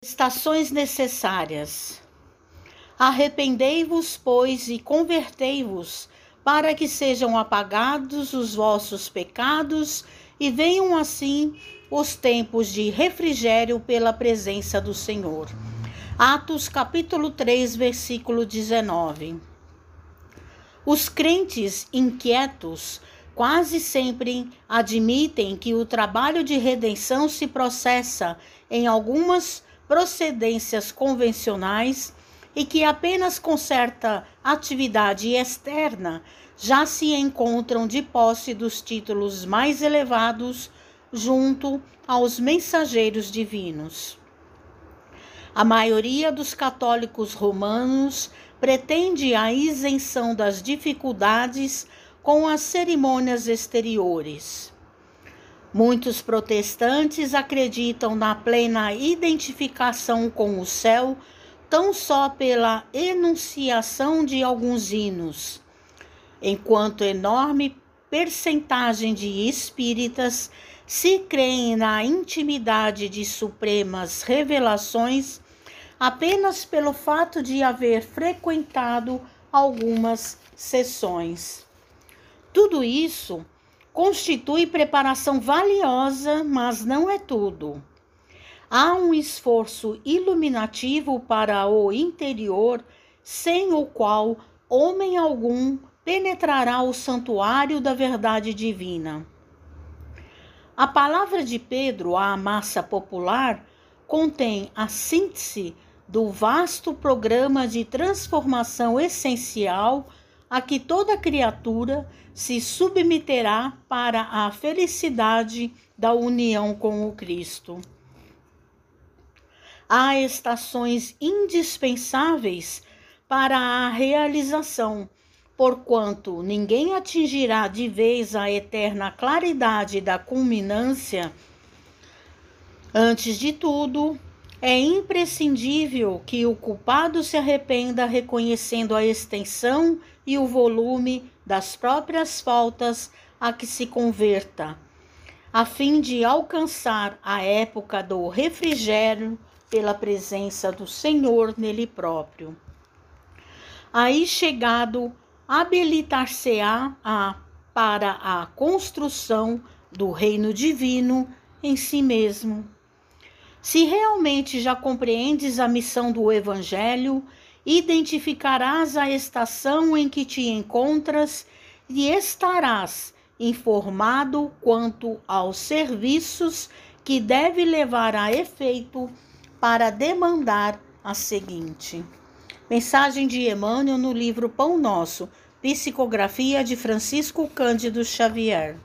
Estações necessárias. Arrependei-vos, pois, e convertei-vos, para que sejam apagados os vossos pecados e venham assim os tempos de refrigério pela presença do Senhor. Atos capítulo 3, versículo 19. Os crentes inquietos quase sempre admitem que o trabalho de redenção se processa em algumas procedências convencionais e que apenas com certa atividade externa já se encontram de posse dos títulos mais elevados junto aos mensageiros divinos. A maioria dos católicos romanos pretende a isenção das dificuldades com as cerimônias exteriores. Muitos protestantes acreditam na plena identificação com o céu tão só pela enunciação de alguns hinos, enquanto enorme percentagem de espíritas se creem na intimidade de supremas revelações apenas pelo fato de haver frequentado algumas sessões. Tudo isso constitui preparação valiosa, mas não é tudo. Há um esforço iluminativo para o interior, sem o qual homem algum penetrará o santuário da verdade divina. A palavra de Pedro à massa popular contém a síntese do vasto programa de transformação essencial a que toda criatura se submeterá para a felicidade da união com o Cristo. Há estações indispensáveis para a realização, porquanto ninguém atingirá de vez a eterna claridade da culminância. Antes de tudo, é imprescindível que o culpado se arrependa reconhecendo a extensão e o volume das próprias faltas a que se converta, a fim de alcançar a época do refrigério pela presença do Senhor nele próprio. Aí chegado, habilitar-se-á a, para a construção do reino divino em si mesmo se realmente já compreendes a missão do Evangelho, identificarás a estação em que te encontras e estarás informado quanto aos serviços que deve levar a efeito para demandar a seguinte. Mensagem de Emmanuel no livro Pão Nosso, psicografia de Francisco Cândido Xavier.